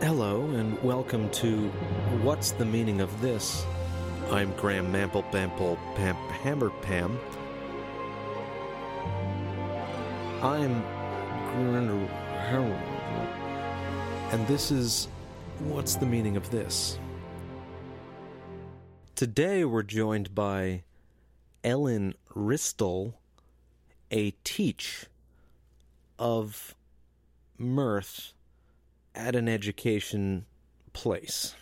Hello, and welcome to What's the Meaning of This? I'm Graham Mample Bample Pam Hammer Pam. I'm and this is What's the Meaning of This? Today we're joined by Ellen Ristel, a teach of mirth at an education place.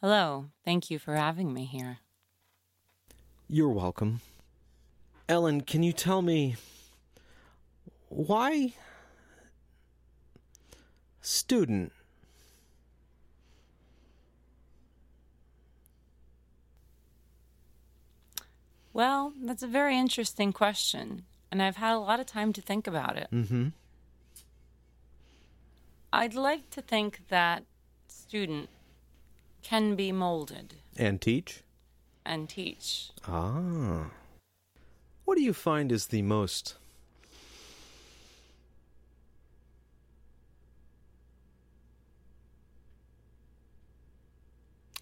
Hello. Thank you for having me here. You're welcome. Ellen, can you tell me why student? Well, that's a very interesting question, and I've had a lot of time to think about it. Mm-hmm. I'd like to think that student can be molded And teach? and teach. Ah. What do you find is the most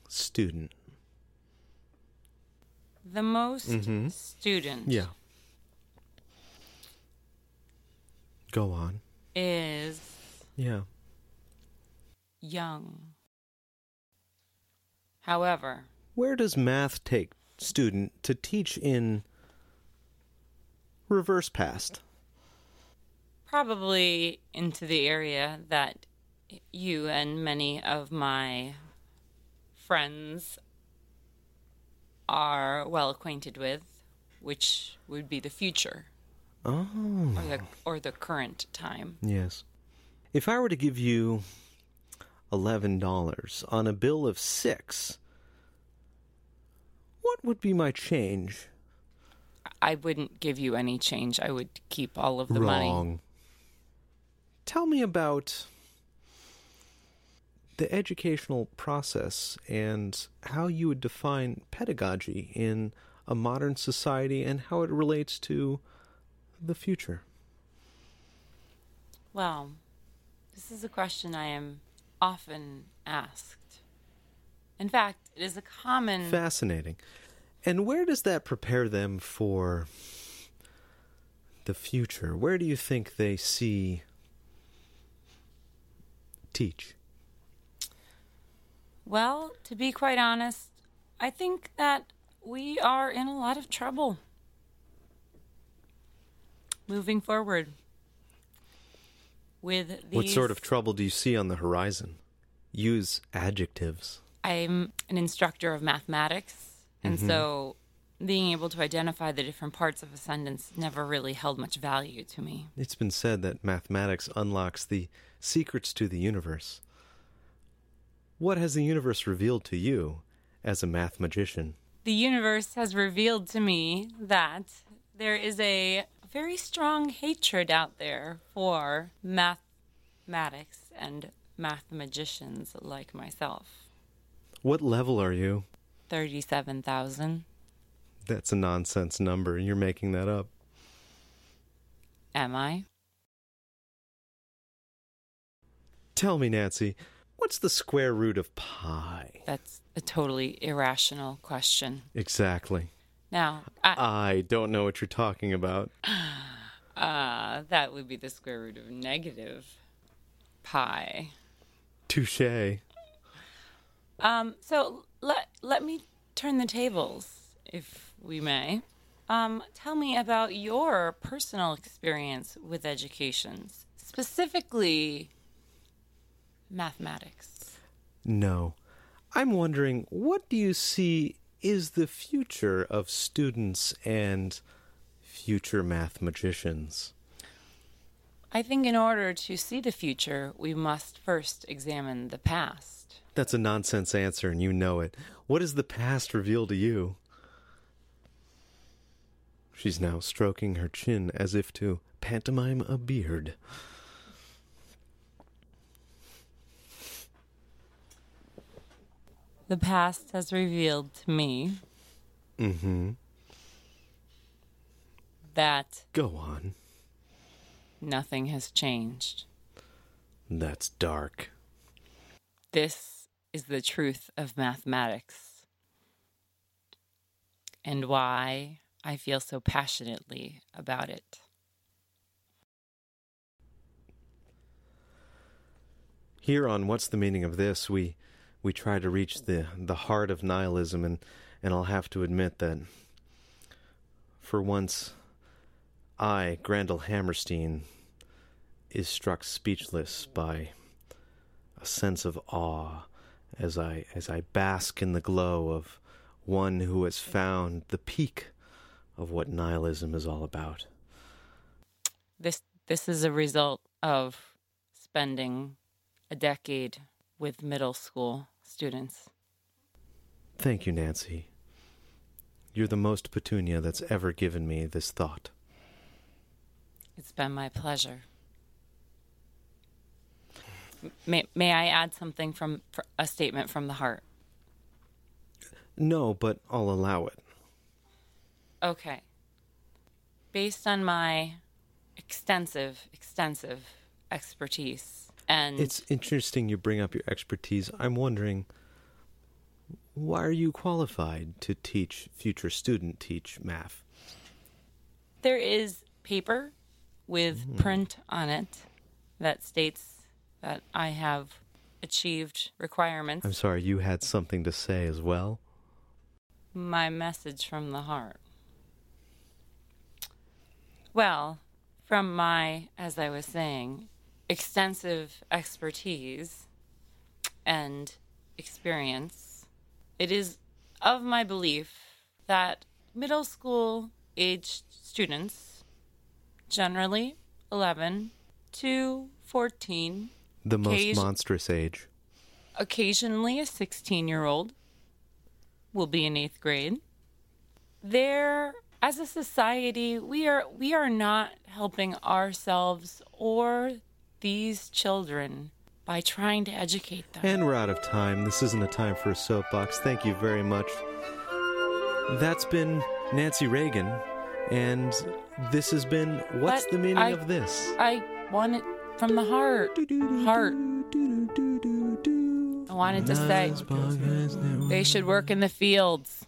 student? The most mm-hmm. student Yeah. Go on. is Yeah. Young. However, Where does math take student to teach in reverse past? probably into the area that you and many of my friends are well acquainted with, which would be the future Oh. or the or the current time. Yes. If I were to give you $11 on a bill of 6, what would be my change? I wouldn't give you any change. I would keep all of the money. Wrong. Tell me about the educational process and how you would define pedagogy in a modern society and how it relates to the future. Well, this is a question I am often asked. In fact, it is a common Fascinating. And where does that prepare them for the future? Where do you think they see teach? Well, to be quite honest, I think that we are in a lot of trouble moving forward with these. What sort of trouble do you see on the horizon? Use adjectives. I'm an instructor of mathematics, and mm-hmm. so being able to identify the different parts of a sentence never really held much value to me. It's been said that mathematics unlocks the secrets to the universe. What has the universe revealed to you as a math magician? The universe has revealed to me that there is a very strong hatred out there for mathematics and mathematicians like myself. What level are you? 37,000. That's a nonsense number. You're making that up. Am I? Tell me, Nancy, what's the square root of pi? That's a totally irrational question. Exactly. Now, I, I don't know what you're talking about. uh, that would be the square root of negative pi. Touche. Um, so let let me turn the tables, if we may. Um, tell me about your personal experience with education, specifically mathematics. No. I'm wondering, what do you see is the future of students and future math magicians? I think in order to see the future, we must first examine the past. That's a nonsense answer, and you know it. What does the past reveal to you? She's now stroking her chin as if to pantomime a beard. The past has revealed to me Mm-hmm. that Go on. nothing has changed. That's dark. this is the truth of mathematics and why I feel so passionately about it. Here on What's the Meaning of This, we we try to reach the the heart of nihilism and and I'll have to admit that for once I, Grandel Hammerstein, is struck speechless by a sense of awe as I as I bask in the glow of one who has found the peak of what nihilism is all about. This this is a result of spending a decade with middle school students. Thank you, Nancy. You're the most petunia that's ever given me this thought. It's been my pleasure. May, may I add something from a statement from the heart? No, but I'll allow it. Okay. Based on my extensive, extensive expertise and It's interesting you bring up your expertise. I'm wondering why are you qualified to teach future student teach math? There is paper with mm. print on it that states that I have achieved requirements. I'm sorry, you had something to say as well? My message from the heart. Well, from my, as I was saying, extensive expertise and experience, it is of my belief that middle school aged students, generally 11 to 14, the most monstrous age. Occasionally, a 16 year old will be in eighth grade. There, as a society, we are we are not helping ourselves or these children by trying to educate them. And we're out of time. This isn't a time for a soapbox. Thank you very much. That's been Nancy Reagan, and this has been What's but the Meaning I, of This? I want it from the heart. Heart. I wanted to say they should work in the fields.